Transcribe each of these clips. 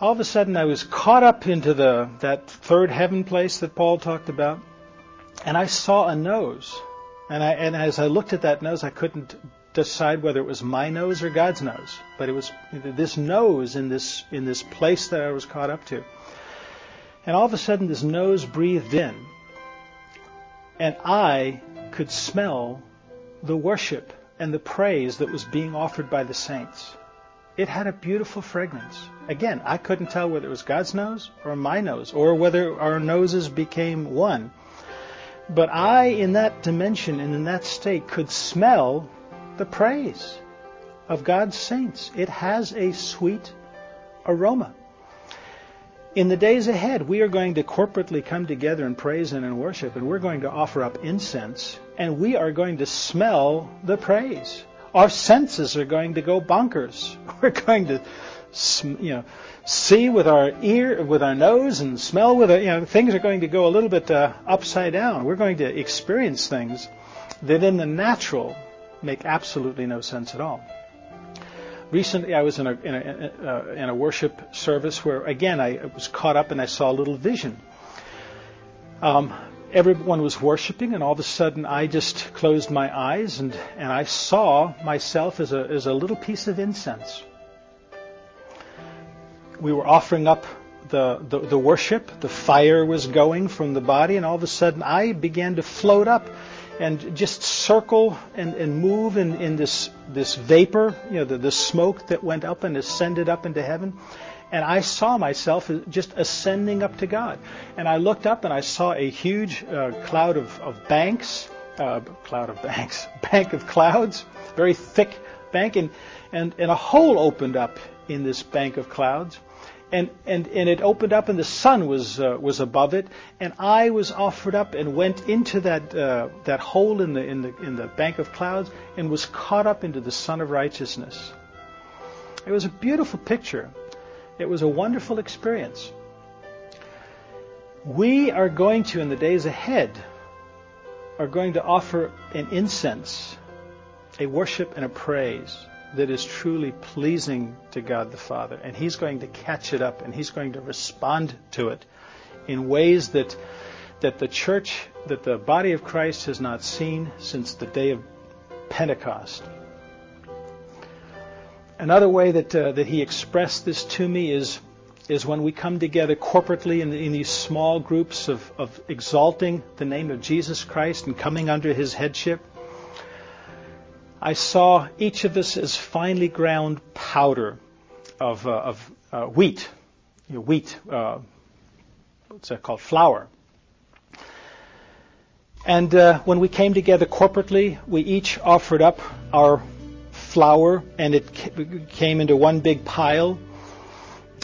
all of a sudden I was caught up into the that third heaven place that Paul talked about, and I saw a nose. And I and as I looked at that nose, I couldn't decide whether it was my nose or God's nose. But it was this nose in this in this place that I was caught up to. And all of a sudden this nose breathed in. And I could smell the worship and the praise that was being offered by the saints. It had a beautiful fragrance. Again, I couldn't tell whether it was God's nose or my nose, or whether our noses became one. But I, in that dimension and in that state, could smell the praise of God's saints. It has a sweet aroma. In the days ahead, we are going to corporately come together and praise and in worship, and we're going to offer up incense, and we are going to smell the praise. Our senses are going to go bonkers. We're going to, you know, see with our ear, with our nose, and smell with our, you know, things are going to go a little bit uh, upside down. We're going to experience things that in the natural make absolutely no sense at all. Recently, I was in a, in a, uh, in a worship service where, again, I was caught up and I saw a little vision. Um, everyone was worshiping, and all of a sudden, I just closed my eyes and, and I saw myself as a, as a little piece of incense. We were offering up the, the, the worship, the fire was going from the body, and all of a sudden, I began to float up and just circle and, and move in, in this, this vapor, you know, the, the smoke that went up and ascended up into heaven. And I saw myself just ascending up to God. And I looked up and I saw a huge uh, cloud of, of banks, uh, cloud of banks, bank of clouds, very thick bank, and, and, and a hole opened up in this bank of clouds and, and, and it opened up and the sun was, uh, was above it and I was offered up and went into that, uh, that hole in the, in, the, in the bank of clouds and was caught up into the sun of righteousness. It was a beautiful picture. It was a wonderful experience. We are going to, in the days ahead, are going to offer an incense, a worship and a praise that is truly pleasing to God the Father. And He's going to catch it up and He's going to respond to it in ways that, that the church, that the body of Christ has not seen since the day of Pentecost. Another way that, uh, that He expressed this to me is, is when we come together corporately in, in these small groups of, of exalting the name of Jesus Christ and coming under His headship I saw each of us as finely ground powder of, uh, of uh, wheat, you know, wheat, uh, what's that called, flour. And uh, when we came together corporately, we each offered up our flour, and it came into one big pile.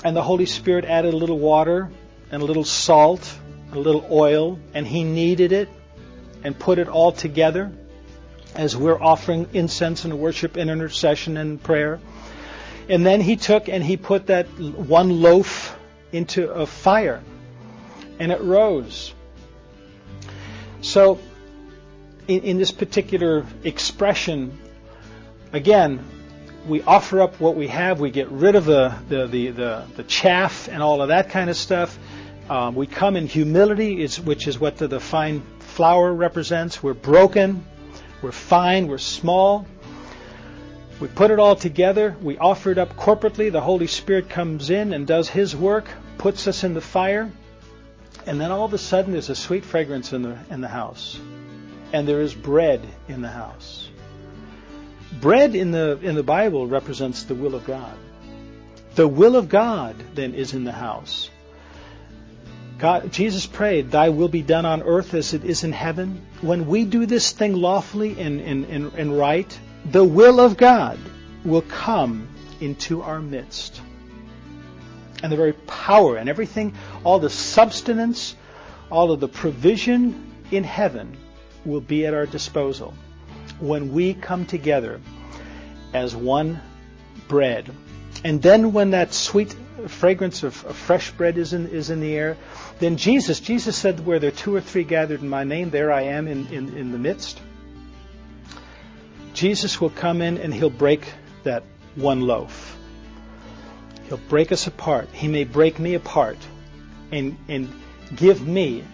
And the Holy Spirit added a little water and a little salt, a little oil, and He kneaded it and put it all together as we're offering incense and worship and intercession and prayer. And then he took and he put that one loaf into a fire and it rose. So, in, in, this particular expression, again, we offer up what we have. We get rid of the, the, the, the, the chaff and all of that kind of stuff. Um, we come in humility, which is what the, the fine flour represents. We're broken. We're fine, we're small. We put it all together, we offer it up corporately. The Holy Spirit comes in and does His work, puts us in the fire, and then all of a sudden there's a sweet fragrance in the, in the house. And there is bread in the house. Bread in the, in the Bible represents the will of God. The will of God then is in the house. God, Jesus prayed, Thy will be done on earth as it is in heaven. When we do this thing lawfully and, and, and, and right, the will of God will come into our midst. And the very power and everything, all the substance, all of the provision in heaven will be at our disposal when we come together as one bread. And then when that sweet fragrance of, fresh bread is in, is in the air, then Jesus, Jesus said, where there are two or three gathered in my name, there I am in, in, in the midst. Jesus will come in and he'll break that one loaf. He'll break us apart. He may break me apart and, and give me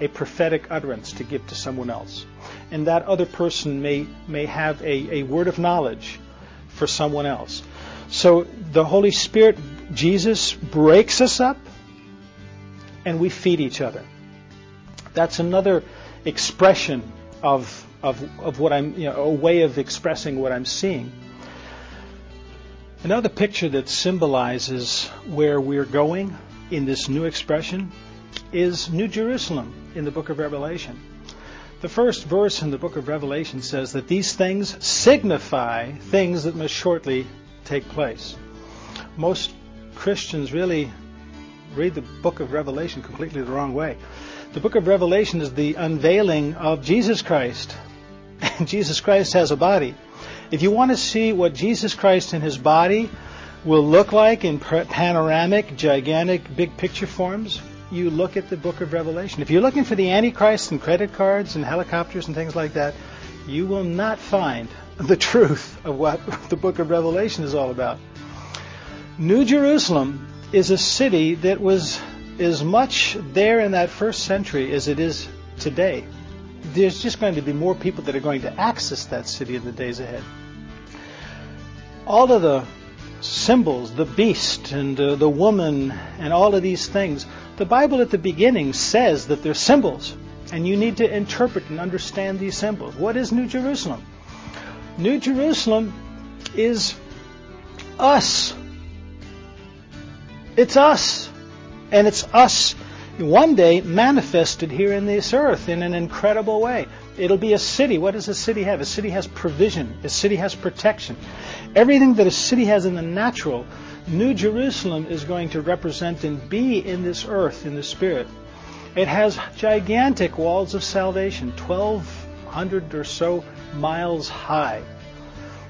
a prophetic utterance to give to someone else. And that other person may, may have a, a word of knowledge for someone else. So the Holy Spirit, Jesus, breaks us up and we feed each other. That's another expression of, of, of what I'm, you know, a way of expressing what I'm seeing. Another picture that symbolizes where we're going in this new expression is New Jerusalem in the book of Revelation. The first verse in the book of Revelation says that these things signify things that must shortly take place. Most Christians really read the book of Revelation completely the wrong way. The book of Revelation is the unveiling of Jesus Christ. And Jesus Christ has a body. If you want to see what Jesus Christ in his body will look like in panoramic, gigantic, big picture forms, you look at the book of Revelation. If you're looking for the Antichrist and credit cards and helicopters and things like that, you will not find the truth of what the book of Revelation is all about. New Jerusalem is a city that was as much there in that first century as it is today. There's just going to be more people that are going to access that city in the days ahead. All of the symbols, the beast and uh, the woman and all of these things, the Bible at the beginning says that they're symbols, and you need to interpret and understand these symbols. What is New Jerusalem? New Jerusalem is us. It's us. And it's us one day manifested here in this earth in an incredible way. It'll be a city. What does a city have? A city has provision. A city has protection. Everything that a city has in the natural, New Jerusalem is going to represent and be in this earth, in the spirit. It has gigantic walls of salvation, 1,200 or so miles high.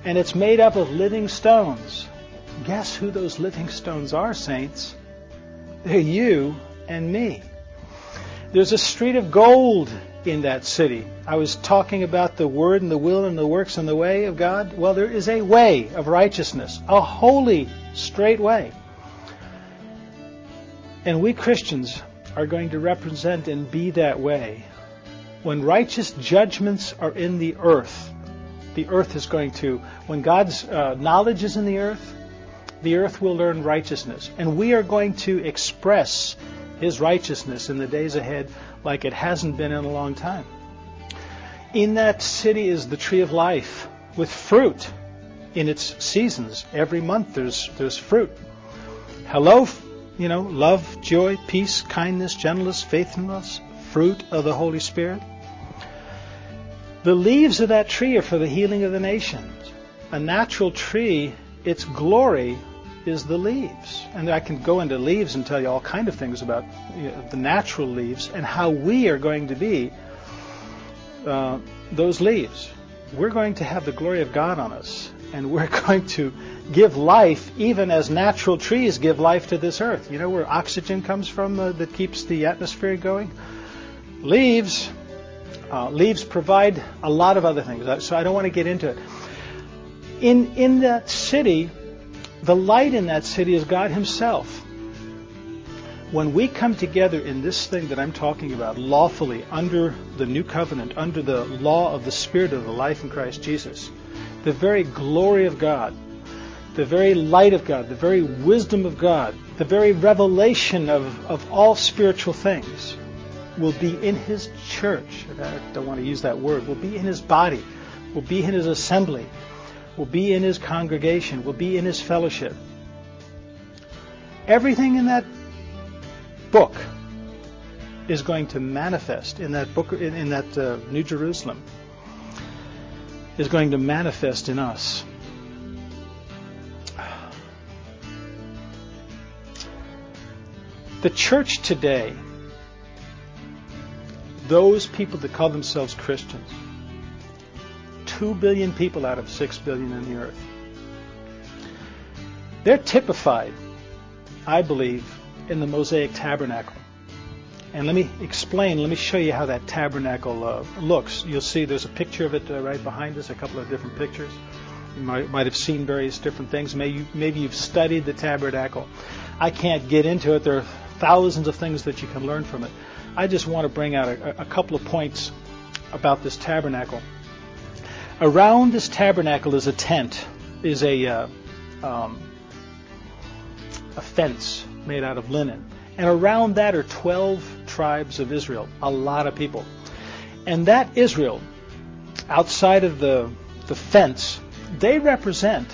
And it's made up of living stones. Guess who those living stones are, saints? They're you and me. There's a street of gold in that city. I was talking about the word and the will and the works and the way of God. Well, there is a way of righteousness, a holy, straight way. And we Christians are going to represent and be that way. When righteous judgments are in the earth, the earth is going to, when God's uh, knowledge is in the earth, the earth will learn righteousness. And we are going to express His righteousness in the days ahead like it hasn't been in a long time. In that city is the tree of life with fruit in its seasons. Every month there's, there's fruit. Hello, you know, love, joy, peace, kindness, gentleness, faithfulness, fruit of the Holy Spirit. The leaves of that tree are for the healing of the nations. A natural tree, its glory is the leaves. And I can go into leaves and tell you all kind of things about you know, the natural leaves and how we are going to be uh, those leaves. We're going to have the glory of God on us, and we're going to give life even as natural trees give life to this earth. You know where oxygen comes from uh, that keeps the atmosphere going? Leaves. Uh, leaves provide a lot of other things, so I don't want to get into it. In in that city, the light in that city is God Himself. When we come together in this thing that I'm talking about, lawfully, under the new covenant, under the law of the Spirit of the life in Christ Jesus, the very glory of God, the very light of God, the very wisdom of God, the very revelation of, of all spiritual things will be in His church. I don't want to use that word. Will be in His body, will be in His assembly, will be in his congregation, will be in his fellowship. Everything in that book is going to manifest in that book in, in that uh, New Jerusalem is going to manifest in us. The church today, those people that call themselves Christians, 2 billion people out of 6 billion in the earth. They're typified, I believe, in the Mosaic tabernacle. And let me explain, let me show you how that tabernacle uh, looks. You'll see there's a picture of it uh, right behind us, a couple of different pictures. You might, might have seen various different things. Maybe, maybe you've studied the tabernacle. I can't get into it. There are thousands of things that you can learn from it. I just want to bring out a, a couple of points about this tabernacle. Around this tabernacle is a tent, is a uh, um, a fence made out of linen, and around that are twelve tribes of Israel, a lot of people, and that Israel, outside of the the fence, they represent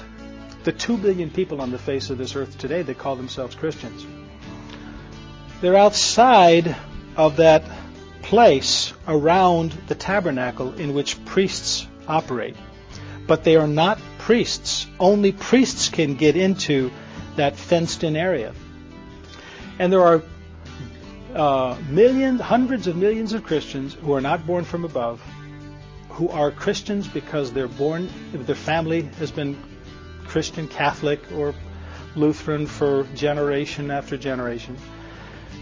the two billion people on the face of this earth today. That call themselves Christians. They're outside of that place around the tabernacle in which priests operate. But they are not priests. Only priests can get into that fenced in area. And there are uh, millions, hundreds of millions of Christians who are not born from above, who are Christians because they're born, their family has been Christian, Catholic, or Lutheran for generation after generation.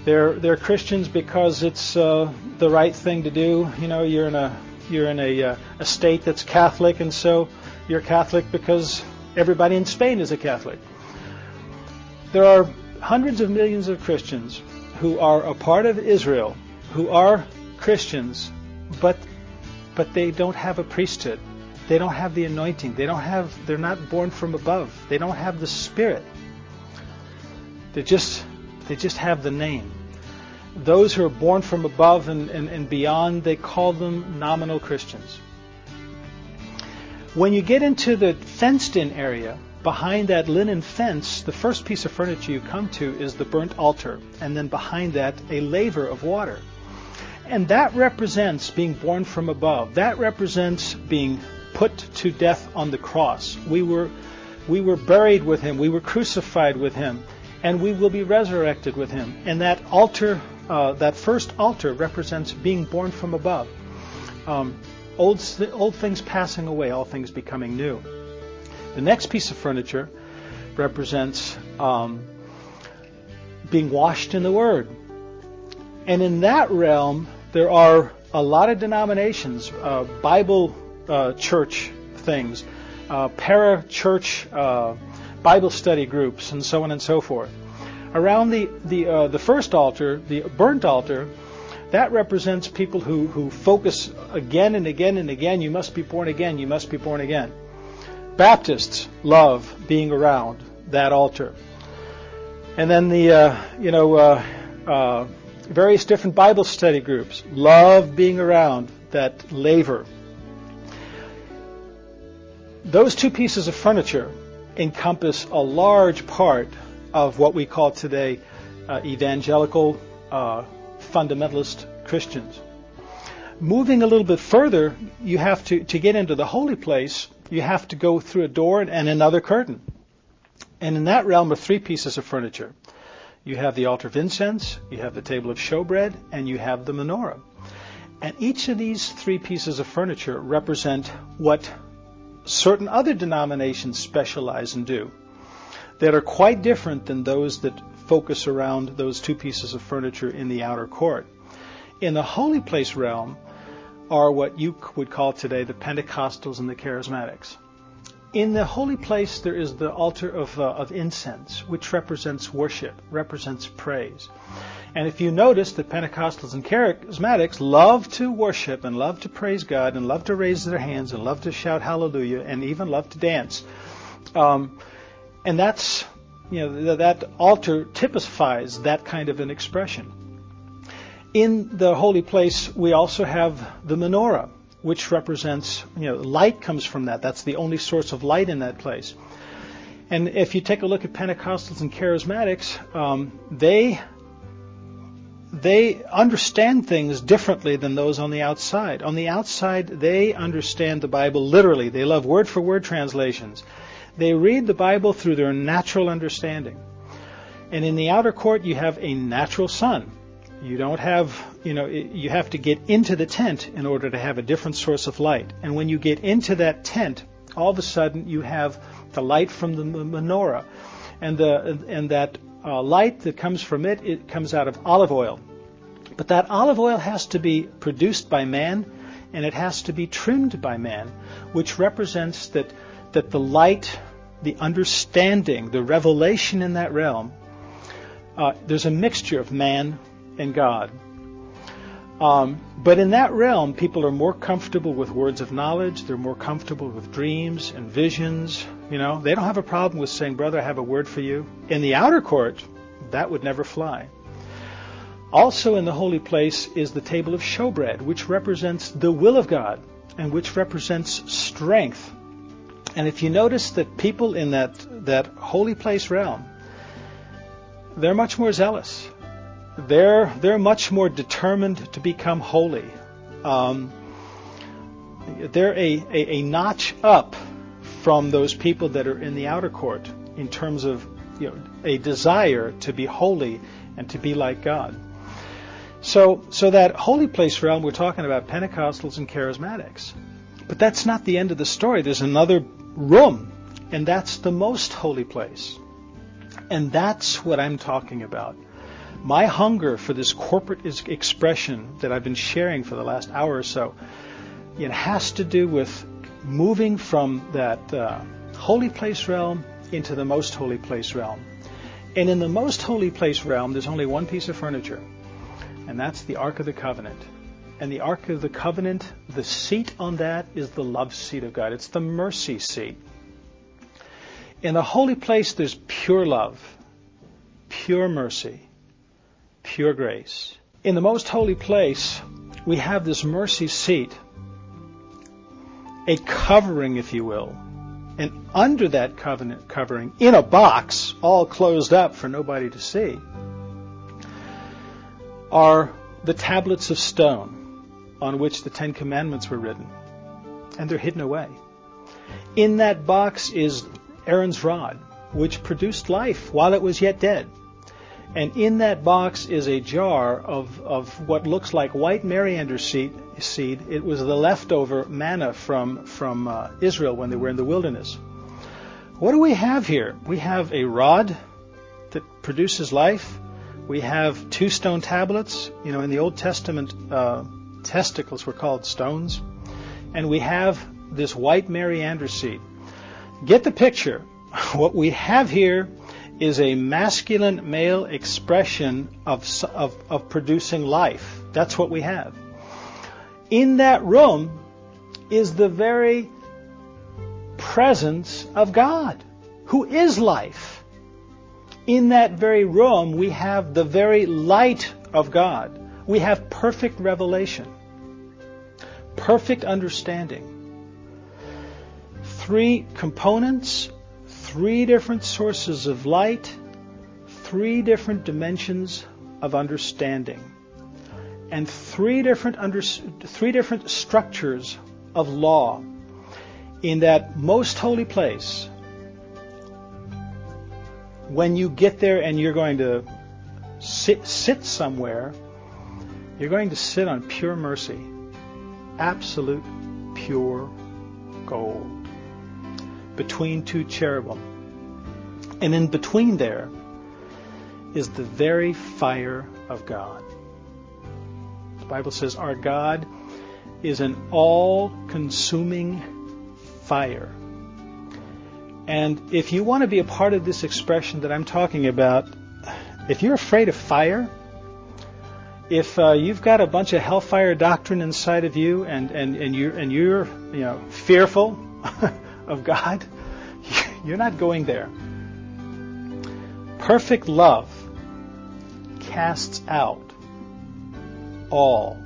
They're they're Christians because it's uh, the right thing to do. You know, you're in a you're in a, uh, a state that's Catholic, and so you're Catholic because everybody in Spain is a Catholic. There are hundreds of millions of Christians who are a part of Israel, who are Christians, but but they don't have a priesthood. They don't have the anointing. They don't have. They're not born from above. They don't have the Spirit. They just they just have the name those who are born from above and, and, and beyond, they call them nominal Christians. When you get into the fenced in area, behind that linen fence, the first piece of furniture you come to is the burnt altar, and then behind that, a laver of water. And that represents being born from above. That represents being put to death on the cross. We were, we were buried with him, we were crucified with him, and we will be resurrected with him. And that altar uh, that first altar represents being born from above. Um, old, old things passing away, all things becoming new. The next piece of furniture represents um, being washed in the Word. And in that realm, there are a lot of denominations, uh, Bible uh, church things, uh, para church uh, Bible study groups, and so on and so forth. Around the the uh, the first altar, the burnt altar, that represents people who who focus again and again and again. You must be born again. You must be born again. Baptists love being around that altar, and then the uh, you know uh, uh various different Bible study groups love being around that laver. Those two pieces of furniture encompass a large part of what we call today uh, evangelical uh, fundamentalist Christians. Moving a little bit further, you have to, to get into the holy place, you have to go through a door and another curtain. And in that realm are three pieces of furniture. You have the altar of incense, you have the table of showbread, and you have the menorah. And each of these three pieces of furniture represent what certain other denominations specialize and do that are quite different than those that focus around those two pieces of furniture in the outer court. In the holy place realm are what you would call today the Pentecostals and the Charismatics. In the holy place, there is the altar of, uh, of incense, which represents worship, represents praise. And if you notice that Pentecostals and Charismatics love to worship and love to praise God and love to raise their hands and love to shout hallelujah and even love to dance, um, and that's, you know, that altar typifies that kind of an expression. In the holy place, we also have the menorah, which represents, you know, light comes from that. That's the only source of light in that place. And if you take a look at Pentecostals and Charismatics, um, they they understand things differently than those on the outside. On the outside, they understand the Bible literally. They love word for word translations. They read the Bible through their natural understanding. And in the outer court, you have a natural sun. You don't have, you know, you have to get into the tent in order to have a different source of light. And when you get into that tent, all of a sudden you have the light from the menorah. And, the, and that uh, light that comes from it, it comes out of olive oil. But that olive oil has to be produced by man and it has to be trimmed by man, which represents that that the light, the understanding, the revelation in that realm, uh, there's a mixture of man and God. Um, but in that realm, people are more comfortable with words of knowledge. They're more comfortable with dreams and visions. You know, they don't have a problem with saying, "Brother, I have a word for you." In the outer court, that would never fly. Also in the holy place is the table of showbread, which represents the will of God and which represents strength. And if you notice that people in that, that holy place realm, they're much more zealous. They're, they're much more determined to become holy. Um, they're a, a, a notch up from those people that are in the outer court in terms of you know, a desire to be holy and to be like God. So, so that holy place realm, we're talking about Pentecostals and charismatics. But that's not the end of the story. There's another room, and that's the most holy place. And that's what I'm talking about. My hunger for this corporate expression that I've been sharing for the last hour or so, it has to do with moving from that uh, holy place realm into the most holy place realm. And in the most holy place realm, there's only one piece of furniture and that's the Ark of the Covenant. And the Ark of the Covenant, the seat on that is the love seat of God. It's the mercy seat. In the holy place, there's pure love, pure mercy, pure grace. In the most holy place, we have this mercy seat, a covering, if you will. And under that covenant covering, in a box, all closed up for nobody to see, are the tablets of stone on which the Ten Commandments were written, and they're hidden away. In that box is Aaron's rod, which produced life while it was yet dead. And in that box is a jar of, of what looks like white coriander seed, seed. It was the leftover manna from, from uh, Israel when they were in the wilderness. What do we have here? We have a rod that produces life. We have two stone tablets. You know, in the Old Testament, uh, testicles were called stones. And we have this white coriander seed. Get the picture. What we have here is a masculine male expression of, of, of producing life. That's what we have. In that room is the very presence of God, who is life in that very room, we have the very light of God. We have perfect revelation, perfect understanding. Three components, three different sources of light, three different dimensions of understanding, and three different, under, three different structures of law in that most holy place when you get there and you're going to sit, sit somewhere, you're going to sit on pure mercy, absolute pure gold, between two cherubim. And in between there is the very fire of God. The Bible says our God is an all consuming fire and if you want to be a part of this expression that I'm talking about, if you're afraid of fire, if uh, you've got a bunch of hellfire doctrine inside of you and, and, and you're and you're you know fearful of God, you're not going there. Perfect love casts out all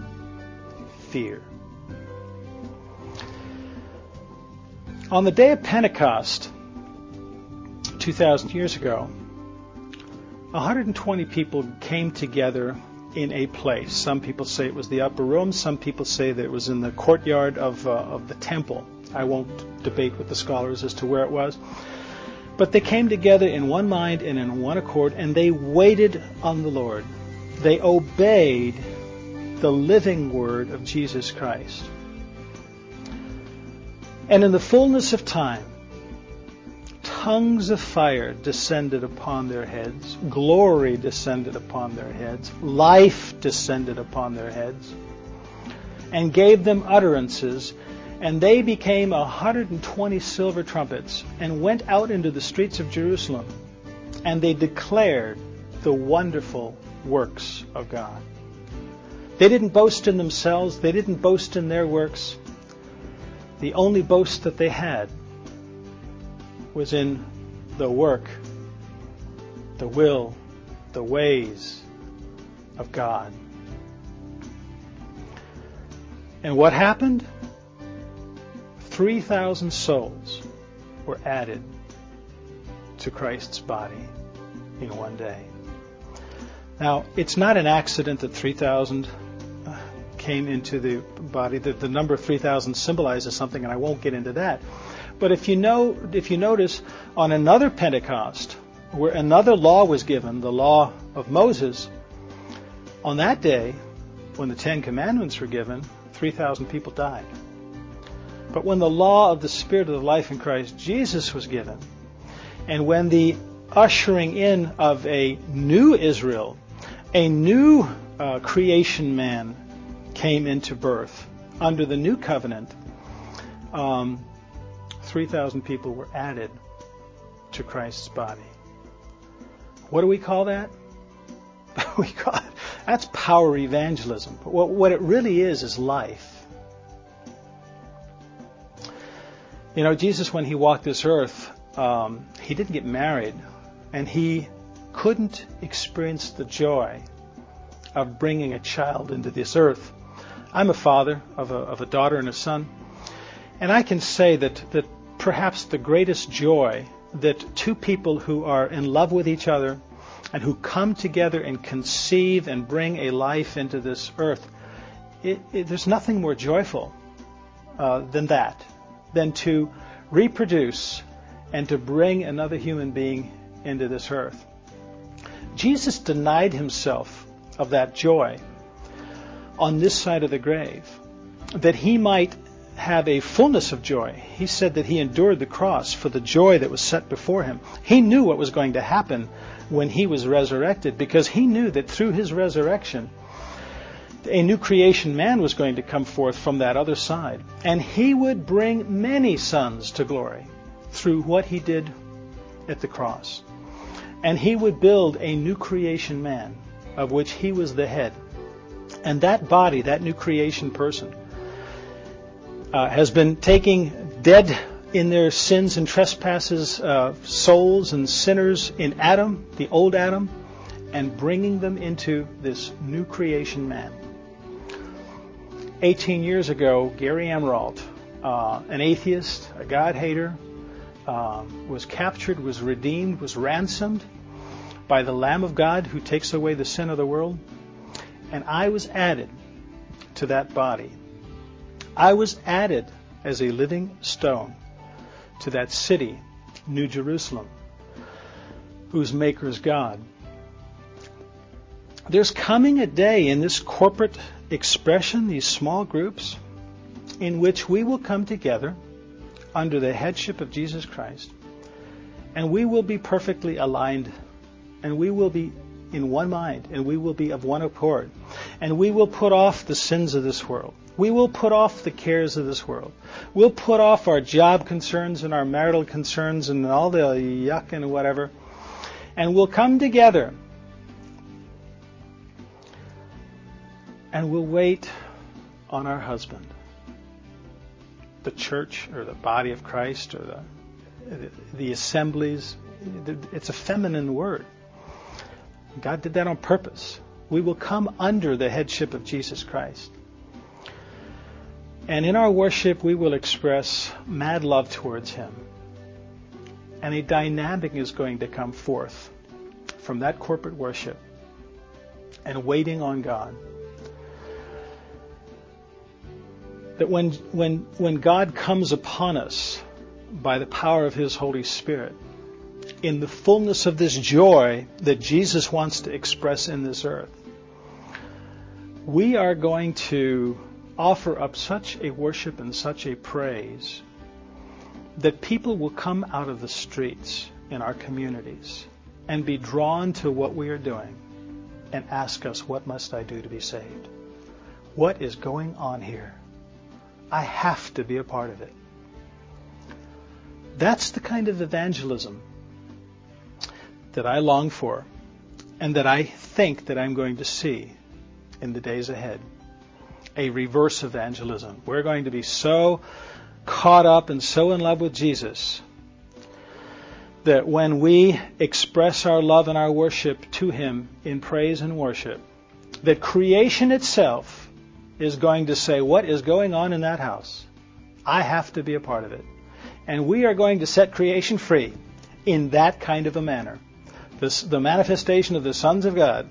fear. On the day of Pentecost, 2,000 years ago, 120 people came together in a place. Some people say it was the upper room. Some people say that it was in the courtyard of, uh, of the temple. I won't debate with the scholars as to where it was. But they came together in one mind and in one accord, and they waited on the Lord. They obeyed the living word of Jesus Christ. And in the fullness of time, tongues of fire descended upon their heads, glory descended upon their heads, life descended upon their heads, and gave them utterances, And they became 120 silver trumpets and went out into the streets of Jerusalem, and they declared the wonderful works of God. They didn't boast in themselves, they didn't boast in their works. The only boast that they had was in the work, the will, the ways of God. And what happened? 3,000 souls were added to Christ's body in one day. Now, it's not an accident that 3,000 uh, came into the body. The, the number 3,000 symbolizes something, and I won't get into that. But if you know, if you notice, on another Pentecost, where another law was given, the law of Moses, on that day, when the Ten Commandments were given, 3,000 people died. But when the law of the Spirit of life in Christ Jesus was given, and when the ushering in of a new Israel, a new uh, creation man came into birth under the new covenant, um, 3,000 people were added to Christ's body. What do we call that? we call it, that's power evangelism. What, what it really is is life. You know, Jesus, when he walked this earth, um, he didn't get married, and he couldn't experience the joy of bringing a child into this earth. I'm a father of a, of a daughter and a son, and I can say that, that perhaps the greatest joy that two people who are in love with each other and who come together and conceive and bring a life into this earth, it, it, there's nothing more joyful uh, than that than to reproduce and to bring another human being into this earth. Jesus denied himself of that joy on this side of the grave that he might have a fullness of joy. He said that he endured the cross for the joy that was set before him. He knew what was going to happen when he was resurrected because he knew that through his resurrection, a new creation man was going to come forth from that other side. And he would bring many sons to glory through what he did at the cross. And he would build a new creation man of which he was the head. And that body, that new creation person, uh, has been taking dead in their sins and trespasses uh, souls and sinners in Adam, the old Adam, and bringing them into this new creation man. 18 years ago, Gary Emerald, uh, an atheist, a God hater, uh, was captured, was redeemed, was ransomed by the Lamb of God who takes away the sin of the world. And I was added to that body. I was added as a living stone to that city, New Jerusalem, whose maker is God. There's coming a day in this corporate expression, these small groups, in which we will come together under the headship of Jesus Christ, and we will be perfectly aligned, and we will be in one mind, and we will be of one accord, and we will put off the sins of this world. We will put off the cares of this world. We'll put off our job concerns and our marital concerns and all the yuck and whatever, and we'll come together and we'll wait on our husband. The church or the body of Christ or the, the assemblies, it's a feminine word. God did that on purpose. We will come under the headship of Jesus Christ. And in our worship, we will express mad love towards Him. And a dynamic is going to come forth from that corporate worship and waiting on God that when, when, when God comes upon us by the power of His Holy Spirit, in the fullness of this joy that Jesus wants to express in this earth, we are going to offer up such a worship and such a praise that people will come out of the streets in our communities and be drawn to what we are doing and ask us, What must I do to be saved? What is going on here? I have to be a part of it. That's the kind of evangelism that I long for and that I think that I'm going to see in the days ahead. A reverse evangelism. We're going to be so caught up and so in love with Jesus that when we express our love and our worship to Him in praise and worship, that creation itself is going to say, What is going on in that house? I have to be a part of it. And we are going to set creation free in that kind of a manner. This, the manifestation of the sons of God.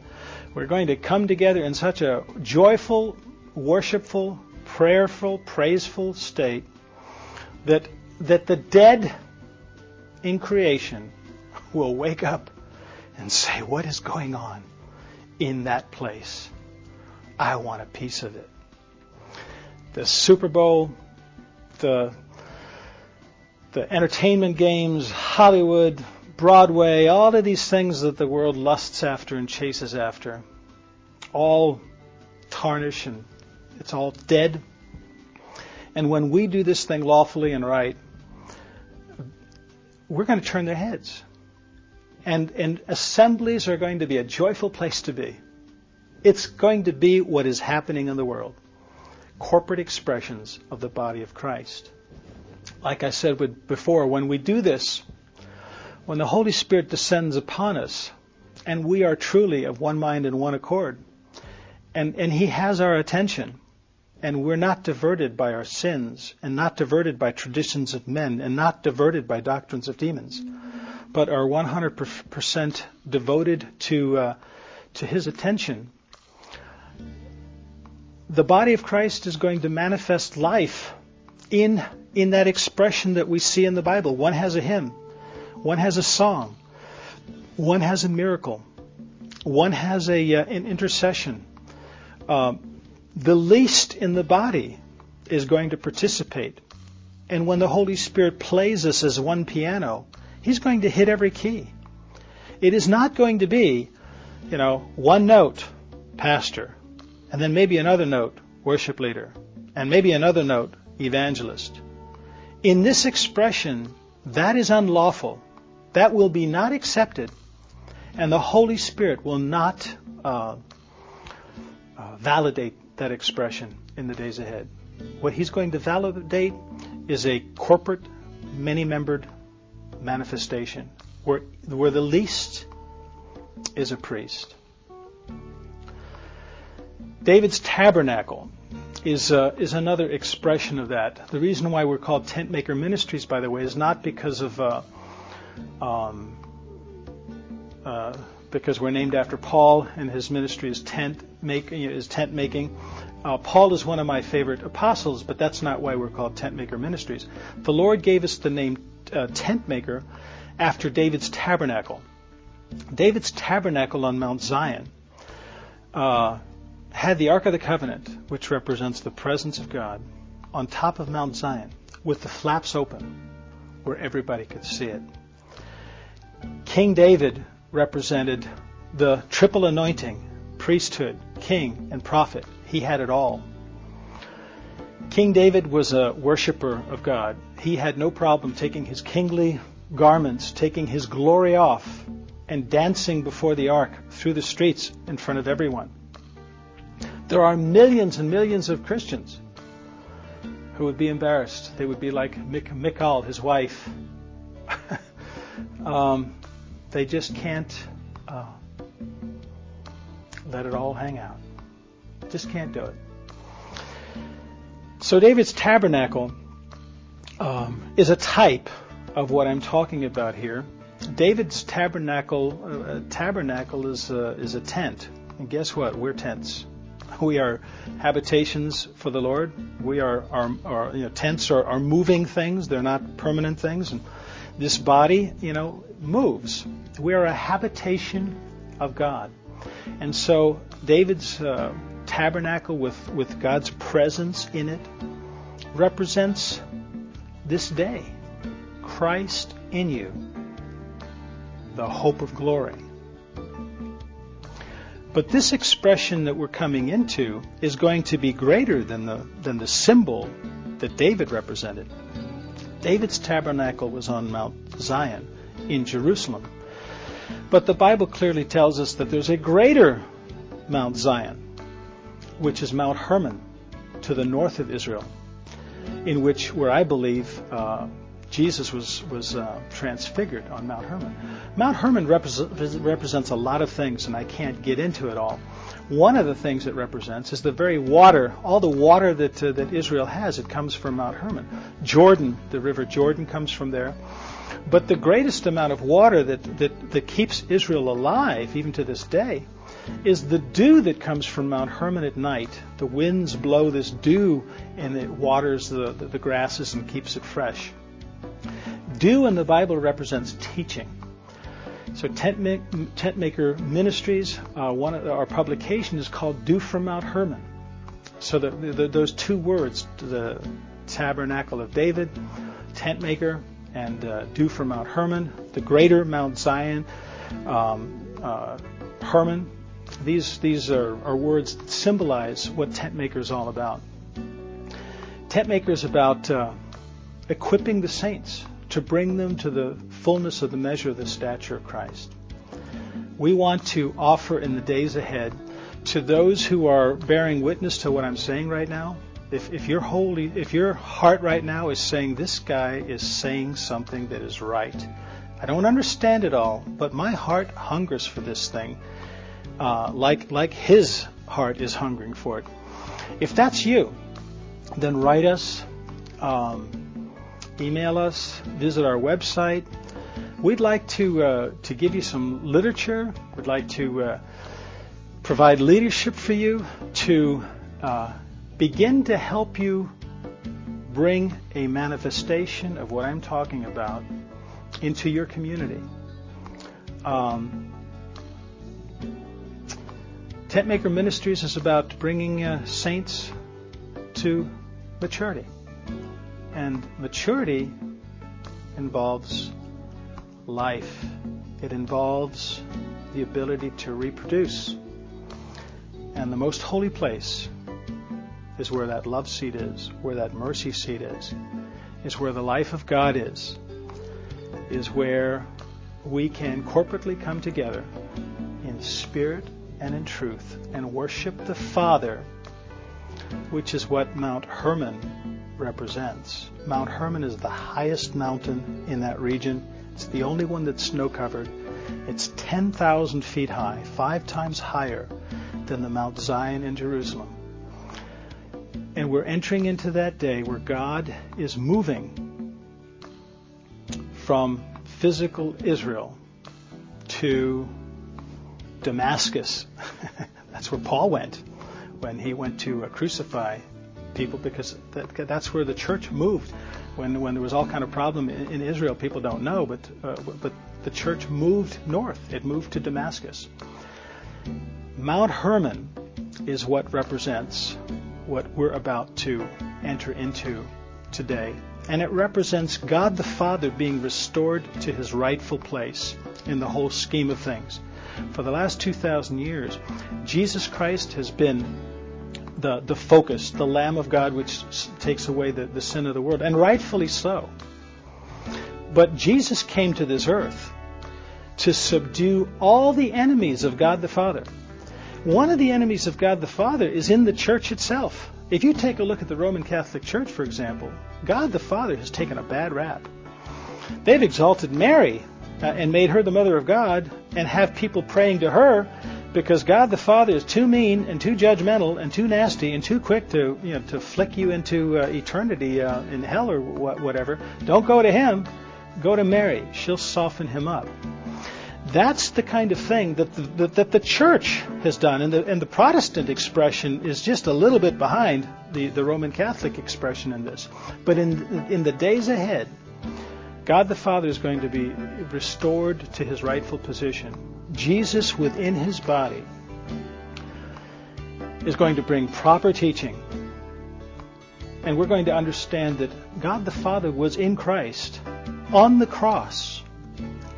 We're going to come together in such a joyful, worshipful, prayerful, praiseful state that, that the dead in creation will wake up and say, What is going on in that place? I want a piece of it. The Super Bowl, the, the entertainment games, Hollywood, Broadway, all of these things that the world lusts after and chases after, all tarnish and it's all dead. And when we do this thing lawfully and right, we're going to turn their heads. And, and assemblies are going to be a joyful place to be. It's going to be what is happening in the world corporate expressions of the body of Christ. Like I said before, when we do this, when the Holy Spirit descends upon us, and we are truly of one mind and one accord, and, and He has our attention, and we're not diverted by our sins, and not diverted by traditions of men, and not diverted by doctrines of demons, but are 100% devoted to, uh, to His attention. The body of Christ is going to manifest life in, in that expression that we see in the Bible. One has a hymn, one has a song, one has a miracle, one has a, uh, an intercession. Uh, the least in the body is going to participate. And when the Holy Spirit plays us as one piano, He's going to hit every key. It is not going to be, you know, one note, pastor, and then maybe another note, worship leader, and maybe another note, evangelist. In this expression, that is unlawful. That will be not accepted, and the Holy Spirit will not uh, uh, validate that expression in the days ahead. What he's going to validate is a corporate, many membered manifestation where, where the least is a priest. David's tabernacle is, uh, is another expression of that. The reason why we're called tent maker ministries, by the way, is not because of uh, um, uh, because we're named after Paul and his ministry is tent making. Is tent making. Uh, Paul is one of my favorite apostles, but that's not why we're called tent maker ministries. The Lord gave us the name uh, tent maker after David's tabernacle. David's tabernacle on Mount Zion uh, had the Ark of the Covenant, which represents the presence of God, on top of Mount Zion with the flaps open where everybody could see it. King David represented the triple anointing priesthood, king, and prophet. He had it all. King David was a worshiper of God. He had no problem taking his kingly garments, taking his glory off, and dancing before the ark through the streets in front of everyone. There are millions and millions of Christians who would be embarrassed. They would be like Michal, his wife. um, they just can't uh, let it all hang out. Just can't do it. So David's tabernacle um, is a type of what I'm talking about here. David's tabernacle uh, tabernacle is uh, is a tent, and guess what? We're tents. We are habitations for the Lord. We are, our, our you know, tents are, are moving things; they're not permanent things. And this body, you know, moves. We are a habitation of God. And so David's uh, tabernacle with, with God's presence in it represents this day Christ in you, the hope of glory. But this expression that we're coming into is going to be greater than the, than the symbol that David represented. David's tabernacle was on Mount Zion in Jerusalem. But the Bible clearly tells us that there's a greater Mount Zion, which is Mount Hermon to the north of Israel, in which, where I believe, uh, Jesus was was uh, transfigured on Mount Hermon. Mount Hermon represents, represents a lot of things, and I can't get into it all. One of the things it represents is the very water, all the water that uh, that Israel has. It comes from Mount Hermon. Jordan, the river Jordan, comes from there. But the greatest amount of water that, that, that keeps Israel alive, even to this day, is the dew that comes from Mount Hermon at night. The winds blow this dew and it waters the, the, the grasses and keeps it fresh. Dew in the Bible represents teaching. So Tent, Maker Ministries, uh, one of our publication is called Dew from Mount Hermon. So the, the, those two words, the Tabernacle of David, Tent Maker, and uh, Dew from Mount Hermon, the greater Mount Zion, um, uh, Hermon, these, these are, are words that symbolize what Tent Maker is all about. Tent Maker is about uh, equipping the saints to bring them to the fullness of the measure of the stature of Christ. We want to offer in the days ahead to those who are bearing witness to what I'm saying right now. If, if your holy, if your heart right now is saying this guy is saying something that is right, I don't understand it all, but my heart hungers for this thing uh, like like His heart is hungering for it. If that's you, then write us, um, email us, visit our website. We'd like to uh, to give you some literature. We'd like to uh, provide leadership for you to uh, begin to help you bring a manifestation of what I'm talking about into your community. Um, Tent Maker Ministries is about bringing uh, saints to maturity. And maturity involves life, it involves the ability to reproduce. And the most holy place is where that love seat is, where that mercy seat is, is where the life of God is, is where we can corporately come together in spirit and in truth and worship the Father, which is what Mount Hermon represents. Mount Hermon is the highest mountain in that region. It's the only one that's snow covered. It's 10,000 feet high, five times higher than the Mount Zion in Jerusalem. And we're entering into that day where God is moving from physical Israel to Damascus. that's where Paul went when he went to uh, crucify people because that, that's where the church moved when when there was all kind of problem in, in Israel. People don't know, but uh, but the church moved north. It moved to Damascus. Mount Hermon is what represents what we're about to enter into today. And it represents God the Father being restored to his rightful place in the whole scheme of things for the last 2,000 years, Jesus Christ has been the, the focus, the Lamb of God which takes away the, the sin of the world, and rightfully so. But Jesus came to this earth to subdue all the enemies of God the Father. One of the enemies of God the Father is in the church itself. If you take a look at the Roman Catholic Church, for example, God the Father has taken a bad rap. They've exalted Mary uh, and made her the mother of God and have people praying to her because God the Father is too mean and too judgmental and too nasty and too quick to you know to flick you into uh, eternity uh, in hell or wh- whatever. Don't go to him. Go to Mary. She'll soften him up. That's the kind of thing that the, that, that the church has done, and the, and the Protestant expression is just a little bit behind the, the Roman Catholic expression in this. But in in the days ahead, God the Father is going to be restored to his rightful position. Jesus within his body is going to bring proper teaching. And we're going to understand that God the Father was in Christ on the cross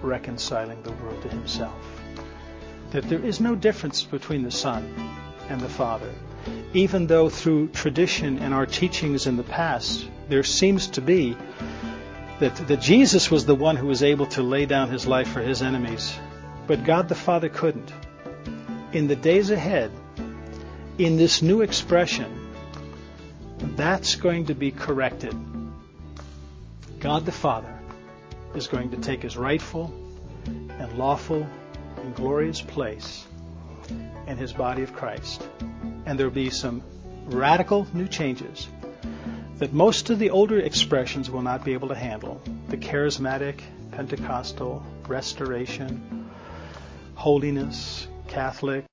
reconciling the world to himself. That there is no difference between the Son and the Father. Even though through tradition and our teachings in the past, there seems to be that, that Jesus was the one who was able to lay down his life for his enemies, but God the Father couldn't. In the days ahead, in this new expression, that's going to be corrected. God the Father is going to take his rightful and lawful and glorious place in his body of Christ. And there will be some radical new changes that most of the older expressions will not be able to handle. The charismatic, Pentecostal, restoration, holiness, Catholic,